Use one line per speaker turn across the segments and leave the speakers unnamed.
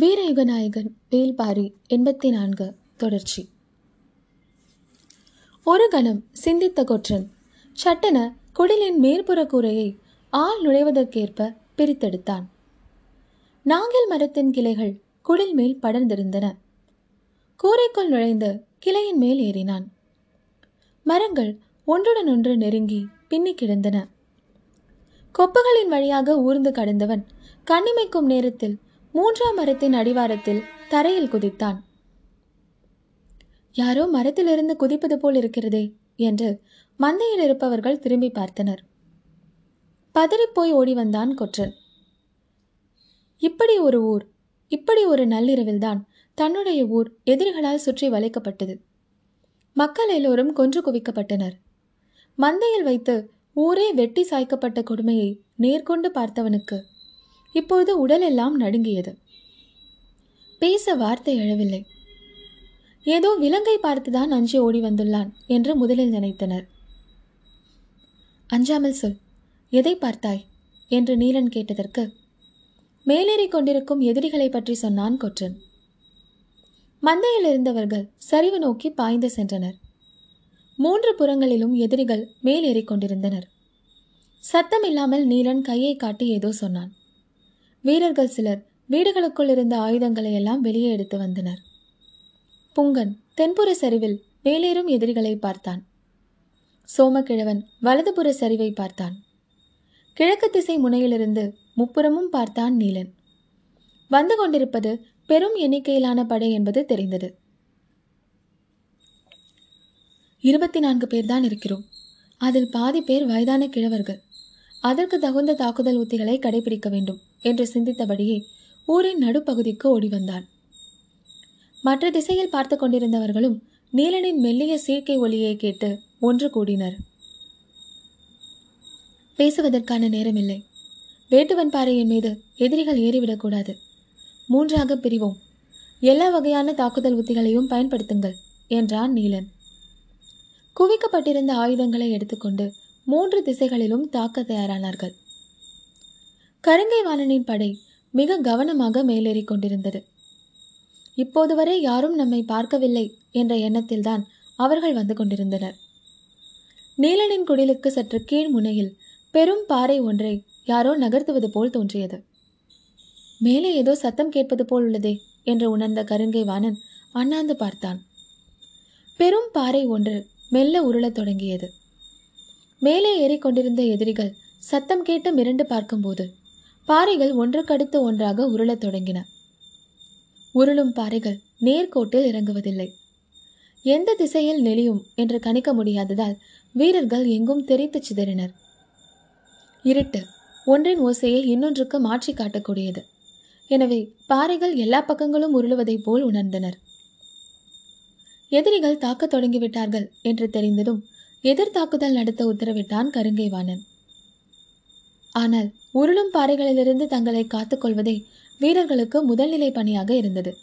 வீரயுகநாயகன் வேல்பாரி எண்பத்தி நான்கு தொடர்ச்சி. ஒரு கணம் சிந்தித்த கொற்றன் சட்டென குடிலின் மேற்புற கூரையை ஆள் நுழைவதற்கேற்ப பிரித்தெடுத்தான். நாங்கில் மரத்தின் கிளைகள் குடில் மேல் படர்ந்திருந்தன. கூரைக்குள் நுழைந்து கிளையின் மேல் ஏறினான். மரங்கள் ஒன்றுடன் ஒன்று நெருங்கி பின்னி கிடந்தன. கொப்புகளின் வழியாக ஊர்ந்து கடந்தவன் கண்ணிமைக்கும் நேரத்தில் மூன்றாம் மரத்தின் அடிவாரத்தில் தரையில் குதித்தான். யாரோ மரத்திலிருந்து குதிப்பது போல் இருக்கிறதே என்று மந்தையில் இருப்பவர்கள் திரும்பி பார்த்தனர். பதறிப்போய் ஓடி வந்தான் கொற்றன். இப்படி ஒரு ஊர் இப்படி ஒரு நள்ளிரவில்தான் தன்னுடைய ஊர் எதிரிகளால் சுற்றி வளைக்கப்பட்டது. மக்கள் எல்லோரும் கொன்று குவிக்கப்பட்டனர். மந்தையில் வைத்து ஊரே வெட்டி சாய்க்கப்பட்ட கொடுமையை நேர்கொண்டு பார்த்தவனுக்கு இப்பொழுது உடலெல்லாம் நடுங்கியது. பேச வார்த்தை எழவில்லை. ஏதோ விலங்கை பார்த்துதான் அஞ்சி ஓடி வந்துள்ளான் என்று முதலில் நினைத்தனர். அஞ்சாமல் சொல் எதை பார்த்தாய்? என்று நீலன் கேட்டதற்கு மேலேறி கொண்டிருக்கும் எதிரிகளை பற்றி சொன்னான் கொற்றன். மந்தையில் இருந்தவர்கள் சரிவு நோக்கி பாய்ந்து சென்றனர். மூன்று புறங்களிலும் எதிரிகள் மேலேறி கொண்டிருந்தனர். சத்தமில்லாமல் நீலன் கையை காட்டி ஏதோ சொன்னான். வீரர்கள் சிலர் வீடுகளுக்குள் இருந்த ஆயுதங்களை எல்லாம் வெளியே எடுத்து வந்தனர். புங்கன் தென்புற சரிவில் மேலேறும் எதிரிகளை பார்த்தான். சோமக்கிழவன் வலதுபுற சரிவை பார்த்தான். கிழக்கு திசை முனையிலிருந்து முப்புறமும் பார்த்தான் நீலன். வந்து கொண்டிருப்பது பெரும் எண்ணிக்கையிலான படை என்பது தெரிந்தது. இருபத்தி நான்கு பேர்தான் இருக்கிறோம். அதில் பாதி பேர் வயதான கிழவர்கள். அதற்கு தகுந்த தாக்குதல் உத்திகளை கடைபிடிக்க வேண்டும். என்று சிந்தித்தபடியே ஊரின் நடுப்பகுதிக்கு ஓடி வந்தான் மற்ற திசையில் பார்த்து கொண்டிருந்தவர்களும் நீலனின் மெல்லிய சீர்க்கை ஒலியை கேட்டு ஒன்று கூடினர். பேசுவதற்கான நேரமில்லை. வேட்டுவன் பாறையின் மீது எதிரிகள் ஏறிவிடக்கூடாது மூன்றாக பிரிவோம். எல்லா வகையான தாக்குதல் உத்திகளையும் பயன்படுத்துங்கள் என்றான் நீலன். குவிக்கப்பட்டிருந்த ஆயுதங்களை எடுத்துக்கொண்டு மூன்று திசைகளிலும் தாக்க தயாரானார்கள். கருங்கை வாணனின் படை மிக கவனமாக மேலேறிக் கொண்டிருந்தது. இப்போது வரை யாரும் நம்மை பார்க்கவில்லை என்ற எண்ணத்தில்தான் அவர்கள் வந்து கொண்டிருந்தனர். நீலனின் குடிலுக்கு சற்று கீழ் முனையில் பெரும் பாறை ஒன்றை யாரோ நகர்த்துவது போல் தோன்றியது. மேலே ஏதோ சத்தம் கேட்பது போல் உள்ளதே என்று உணர்ந்த கருங்கை வாணன் அண்ணாந்து பார்த்தான். பெரும் பாறை ஒன்று மெல்ல உருளத் தொடங்கியது. மேலே ஏறிக்கொண்டிருந்த எதிரிகள் சத்தம் கேட்டு மிரண்டு பார்க்கும்போது பாறைகள் ஒன்றுக்கடுத்து ஒன்றாக உருளத் தொடங்கின. உருளும் பாறைகள் நேர்கோட்டில் இறங்குவதில்லை. எந்த திசையில் நெளியும் என்று கணிக்க முடியாததால் வீரர்கள் எங்கும் தெரித்து சிதறினர். இருட்டு ஒன்றின் ஓசையை இன்னொன்றுக்கு மாற்றி காட்டக்கூடியது. எனவே பாறைகள் எல்லா பக்கங்களும் உருளுவதைப் போல் உணர்ந்தனர். எதிரிகள் தாக்கத் தொடங்கிவிட்டார்கள் என்று தெரிந்ததும் எதிர் தாக்குதல் நடத்த உத்தரவிட்டான் கருங்கைவாணன். ஆனால் உருளும் பாறைகளிலிருந்து தங்களை காத்துக்கொள்வதே வீரர்களுக்கு முதல்நிலை பணியாக இருந்தது.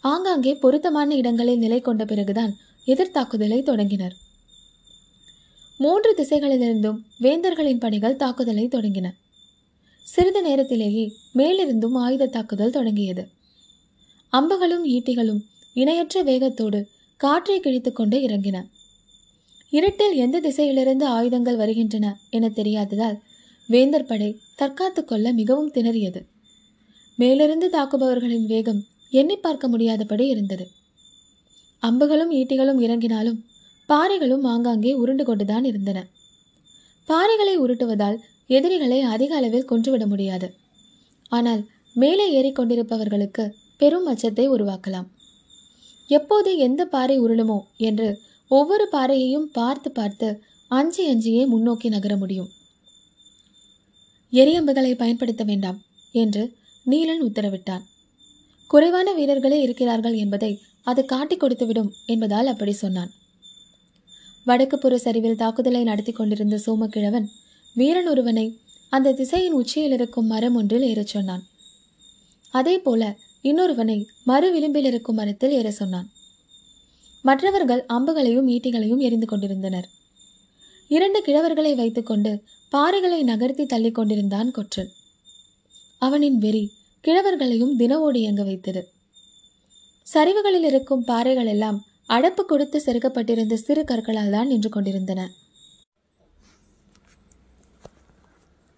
ஆங்காங்கே பொருத்தமான இடங்களில் நிலை கொண்ட பிறகுதான் எதிர்த்தாக்குதலை தொடங்கினர். மூன்று திசைகளிலிருந்தும் வேந்தர்களின் பணிகள் தாக்குதலை தொடங்கின. சிறிது நேரத்திலேயே மேலிருந்தும் ஆயுத தாக்குதல் தொடங்கியது. அம்புகளும் ஈட்டிகளும் இணையற்ற வேகத்தோடு காற்றை கிழித்துக் கொண்டு இறங்கின. இருட்டில் எந்த திசையிலிருந்து ஆயுதங்கள் வருகின்றன என தெரியாததால் வேந்தர் படை தற்காத்து கொள்ள மிகவும் திணறியது. மேலிருந்து தாக்குபவர்களின் வேகம் எண்ணி பார்க்க முடியாதபடி இருந்தது. அம்புகளும் ஈட்டிகளும் இறங்கினாலும் பாறைகளும் ஆங்காங்கே உருண்டு கொண்டுதான் இருந்தன. பாறைகளை உருட்டுவதால் எதிரிகளை அதிக அளவில் கொன்றுவிட முடியாது. ஆனால் மேலே ஏறிக்கொண்டிருப்பவர்களுக்கு பெரும் அச்சத்தை உருவாக்கலாம். எப்போது எந்த பாறை உருளுமோ என்று ஒவ்வொரு பாறையையும் பார்த்து பார்த்து அஞ்சி அஞ்சியே முன்னோக்கி நகர முடியும். எரியம்புகளை பயன்படுத்த வேண்டாம் என்று நீலன் உத்தரவிட்டான். குறைவான வீரர்களே இருக்கிறார்கள் என்பதை அது காட்டிக் கொடுத்துவிடும் என்பதால் அப்படி சொன்னான். வடக்கு புற சரிவில் தாக்குதலை நடத்தி கொண்டிருந்த சோமக்கிழவன் வீரன் ஒருவனை அந்த திசையின் உச்சியில் இருக்கும் மரம் ஒன்றில் ஏறச் சொன்னான். அதே போல இன்னொருவனை மறு விளிம்பில் இருக்கும் மரத்தில் ஏற சொன்னான். மற்றவர்கள் அம்புகளையும் ஈட்டிகளையும் எரிந்து கொண்டிருந்தனர். இரண்டு கிழவர்களை வைத்துக்கொண்டு பாறைகளை நகர்த்தி தள்ளி கொண்டிருந்தான் கொற்றன். அவனின் வெறி கிழவர்களையும் தினவோடு இயங்க வைத்தது. சரிவுகளில் இருக்கும் பாறைகள் எல்லாம் அடப்பு கொடுத்து செருக்கப்பட்டிருந்த சிறு கற்களால் தான் நின்று கொண்டிருந்தன.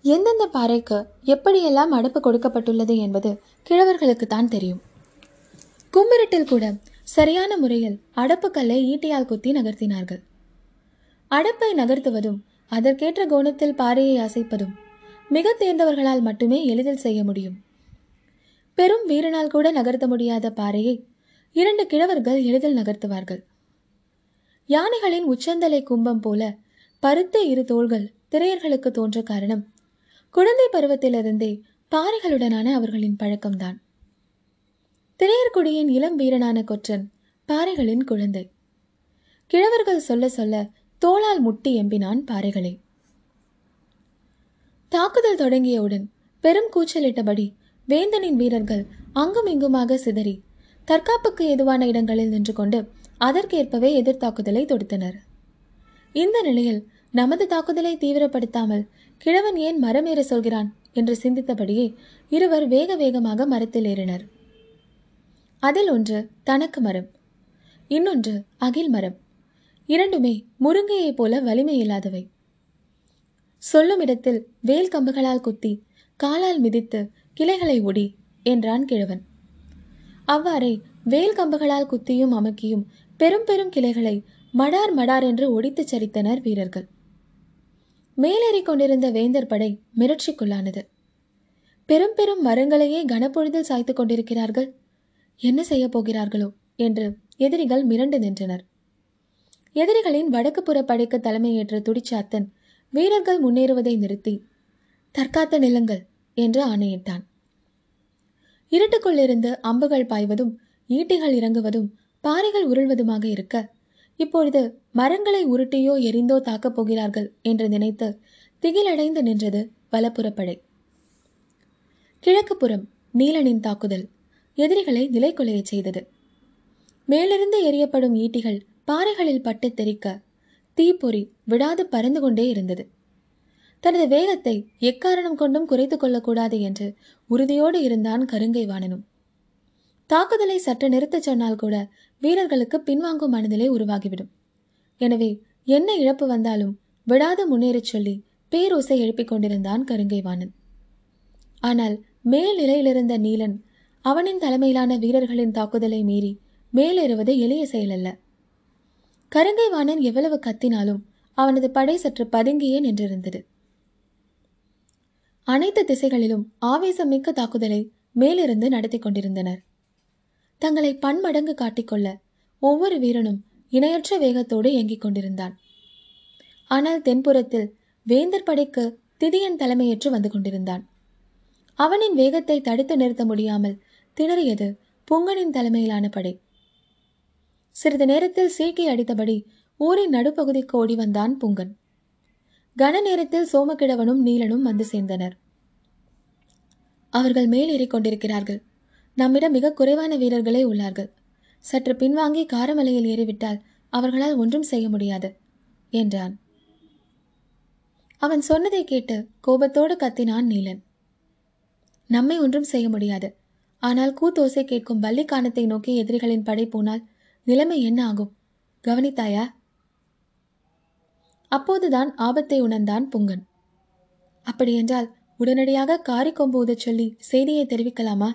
எந்தெந்த பாறைக்கு எப்படியெல்லாம் அடப்பு கொடுக்கப்பட்டுள்ளது என்பது கிழவர்களுக்கு தான் தெரியும். கும்பிரட்டில் கூட சரியான முறையில் அடப்புக்கல்லை ஈட்டியால் குத்தி நகர்த்தினார்கள். அடப்பை நகர்த்துவதும் அதற்கேற்ற கோணத்தில் பாறையை அசைப்பதும் மிக தேர்ந்தவர்களால் மட்டுமே எளிதில் செய்ய முடியும். பெரும் வீரனால் கூட நகர்த்த முடியாத பாறையை இரண்டு கிழவர்கள் எளிதில் நகர்த்துவார்கள். யானைகளின் உச்சந்தலை கும்பம் போல பருத்த இரு தோள்கள் திரையர்களுக்கு தோன்ற காரணம் குழந்தை பருவத்திலிருந்தே பாறைகளுடனான அவர்களின் பழக்கம்தான். திரையர்குடியின் இளம் வீரனான கொற்றன் பாறைகளின் குழந்தை. கிழவர்கள் சொல்ல சொல்ல தோளால் முட்டி எம்பினான் பாறைகளை. தாக்குதல் தொடங்கியவுடன் பெரும் கூச்சலிட்டபடி வேந்தனின் வீரர்கள் அங்கும் இங்குமாக சிதறி தற்காப்புக்கு ஏதுவான இடங்களில் நின்று கொண்டு அதற்கேற்பவே எதிர்த்தாக்குதலை தொடுத்தனர். இந்த நிலையில் நமது தாக்குதலை தீவிரப்படுத்தாமல் கிழவன் ஏன் மரம் ஏற சொல்கிறான் என்று சிந்தித்தபடியே இருவர் வேக வேகமாக மரத்தில் ஏறினர். அதில் ஒன்று தனக்கு மரம் இன்னொன்று அகில் மரம். இரண்டுமே முருங்கையைப் போல வலிமை இல்லாதவை சொல்லும் இடத்தில் வேல் கம்புகளால் குத்தி காலால் மிதித்து கிளைகளை ஒடி என்றான் கிழவன். அவ்வாறே வேல் கம்புகளால் குத்தியும் அமுக்கியும் பெரும் பெரும் கிளைகளை மடார் மடார் என்று ஒடித்துச் சரித்தனர் வீரர்கள். மேலேறிக் கொண்டிருந்த வேந்தர் படை மிரட்சிக்குள்ளானது. பெரும் பெரும் மரங்களையே கனப்பொழுதில் சாய்த்து கொண்டிருக்கிறார்கள். என்ன செய்ய போகிறார்களோ என்று எதிரிகள் மிரண்டு நின்றனர். எதிரிகளின் வடக்கு புற படைக்கு தலைமையேற்ற துடிச்சாத்தன் வீரர்கள் முன்னேறுவதை நிறுத்தி தற்காத்த நிலங்கள் என்று ஆணையிட்டான். இருட்டுக்குள்ளிருந்து அம்புகள் பாய்வதும் ஈட்டிகள் இறங்குவதும் பாறைகள் உருள்வதுமாக இருக்க இப்பொழுது மரங்களை உருட்டியோ எரிந்தோ தாக்கப் போகிறார்கள் என்று நினைத்து திகிலடைந்து நின்றது வலப்புறப்படை கிழக்கு புறம் நீலனின் தாக்குதல் எதிரிகளை நிலைக்குலையச் செய்தது. மேலிருந்து எரியப்படும் ஈட்டிகள் பாறைகளில் பட்டு தெறிக்க தீப்பொறி விடாது பறந்து கொண்டே இருந்தது. தனது வேகத்தை எக்காரணம் கொண்டும் குறைத்து கொள்ளக்கூடாது என்று உறுதியோடு இருந்தான் கருங்கை வாணனும் தாக்குதலை சற்று நிறுத்தச் சொன்னால் கூட வீரர்களுக்கு பின்வாங்கும் மனநிலை உருவாகிவிடும். எனவே என்ன இழப்பு வந்தாலும் விடாது முன்னேறச் சொல்லி பேரோசை எழுப்பிக் கொண்டிருந்தான் கருங்கை வாணன் ஆனால் மேல் நிலையிலிருந்த நீலன் அவனின் தலைமையிலான வீரர்களின் தாக்குதலை மீறி மேலேறுவது எளிய செயலல்ல. கருங்கை வாணன் எவ்வளவு கத்தினாலும் அவனது படை சற்று பதுங்கியே நின்றிருந்தது. அனைத்து திசைகளிலும் ஆவேசமிக்க தாக்குதலை மேலிருந்து நடத்தி கொண்டிருந்தனர். தங்களை பன்மடங்கு காட்டிக்கொள்ள ஒவ்வொரு வீரனும் இணையற்ற வேகத்தோடு இயங்கிக் கொண்டிருந்தான். ஆனால் தென்புறத்தில் வேந்தர் படைக்கு திதியன் தலைமையேற்று வந்து கொண்டிருந்தான். அவனின் வேகத்தை தடுத்து நிறுத்த முடியாமல் திணறியது புங்கனின் தலைமையிலான படை. சிறிது நேரத்தில் சீக்கி அடித்தபடி ஊரின் நடுப்பகுதிக்கு ஓடி வந்தான் புங்கன். கன நேரத்தில் சோமக்கிழவனும் நீலனும் வந்து சேர்ந்தனர். அவர்கள் மேலேறிக் கொண்டிருக்கிறார்கள். நம்மிடம் மிக குறைவான வீரர்களே உள்ளார்கள். சற்று பின்வாங்கி காரமலையில் ஏறிவிட்டால் அவர்களால் ஒன்றும் செய்ய முடியாது என்றான். அவன் சொன்னதை கேட்டு கோபத்தோடு கத்தினான் நீலன். நம்மை ஒன்றும் செய்ய முடியாது. ஆனால் கூத்தோசை கேட்கும் பள்ளிக்கானத்தை நோக்கி எதிரிகளின் படை போனால் நிலைமை என்ன ஆகும்? கவனித்தாயா? அப்போதுதான் ஆபத்தை உணர்ந்தான் புங்கன். அப்படியென்றால் உடனடியாக காரிக்கொம்பு உதச் சொல்லி செய்தியை தெரிவிக்கலாமா?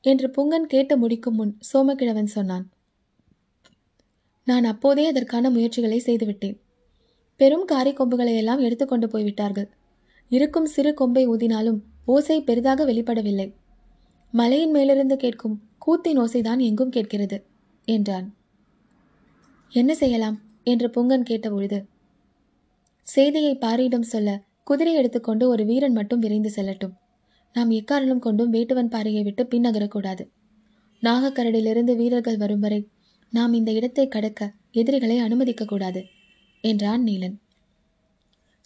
என்று புங்கன் கேட்டு முடிக்கும் முன் சோமக்கிழவன் சொன்னான். நான் அப்போதே அதற்கான முயற்சிகளை செய்துவிட்டேன். பெரும் காரி கொம்புகளை எல்லாம் எடுத்துக்கொண்டு போய்விட்டார்கள் இருக்கும் சிறு கொம்பை ஊதினாலும் ஓசை பெரிதாக வெளிப்படவில்லை. மலையின் மேலிருந்து கேட்கும் கூத்தின் ஓசைதான் எங்கும் கேட்கிறது. என்றான். என்ன செய்யலாம்? என்று பொங்கன் கேட்டபொழுது செய்தியை பாரியிடம் சொல்ல குதிரை எடுத்துக்கொண்டு ஒரு வீரன் மட்டும் விரைந்து செல்லட்டும். நாம் எக்காரணம் கொண்டும் வேட்டுவன் பாறையை விட்டு பின்னகரக்கூடாது. நாகக்கரடிலிருந்து வீரர்கள் வரும் வரை நாம் இந்த இடத்தை கடக்க எதிரிகளை அனுமதிக்கக்கூடாது என்றான் நீலன்.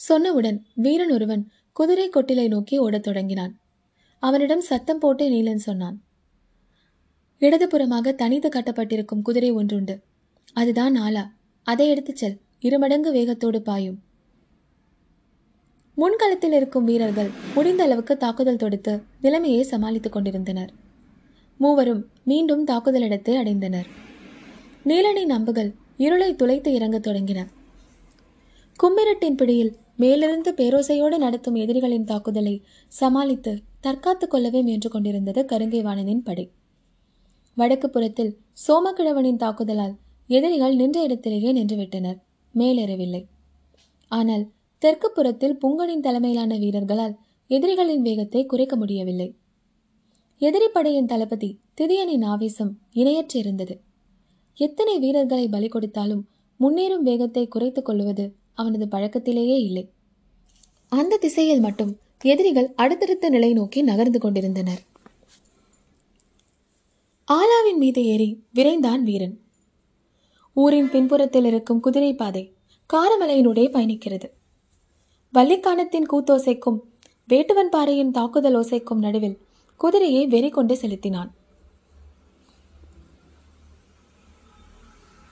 சொன்னவுடன் வீரன் ஒருவன் குதிரை கொட்டிலை நோக்கி ஓடத் தொடங்கினான். அவனிடம் சத்தம் போட்டு நீலன் சொன்னான் இடதுபுறமாக தனித்து கட்டப்பட்டிருக்கும் குதிரை ஒன்றுண்டு. அதுதான் ஆலா. அதை எடுத்துச் செல். இருமடங்கு வேகத்தோடு பாயும். முன்களத்தில் இருக்கும் வீரர்கள் முடிந்த அளவுக்கு தாக்குதல் தொடுத்து நிலைமையை சமாளித்துக் கொண்டிருந்தனர். மூவரும் மீண்டும் தாக்குதல் இடத்தை அடைந்தனர். நீலனை நம்புகள் இருளை துளைத்து இறங்கத் தொடங்கின. கும்மிரட்டின் பிடியில் மேலிருந்து பேரோசையோடு நடத்தும் எதிரிகளின் தாக்குதலை சமாளித்து தற்காத்துக் கொள்ளவே முயன்று கொண்டிருந்தது கருங்கை வாணனின் படை. வடக்கு புறத்தில் சோமக்கிழவனின் தாக்குதலால் எதிரிகள் நின்ற இடத்திலேயே நின்றுவிட்டனர். மேலேறவில்லை. ஆனால் தெற்கு புறத்தில் புங்கனின் தலைமையிலான வீரர்களால் எதிரிகளின் வேகத்தை குறைக்க முடியவில்லை. எதிரி படையின் தளபதி திதியனின் ஆவேசம் இணையற்றிருந்தது எத்தனை வீரர்களை பலி கொடுத்தாலும் முன்னேறும் வேகத்தை குறைத்துக் கொள்வது அவனது பழக்கத்திலேயே இல்லை. அந்த திசையில் மட்டும் எதிரிகள் அடுத்தடுத்த நிலை நோக்கி நகர்ந்து கொண்டிருந்தனர். ஆலாவின் மீது ஏறி விரைந்தான் வீரன். ஊரின் பின்புறத்தில் இருக்கும் குதிரை பாதை காரமலையினுடைய பயணிக்கிறது. வள்ளிக்கானத்தின் கூத்தோசைக்கும் வேட்டுவன் பாறையின் தாக்குதல் ஓசைக்கும் நடுவில் குதிரையை வெறி கொண்டு செலுத்தினான்.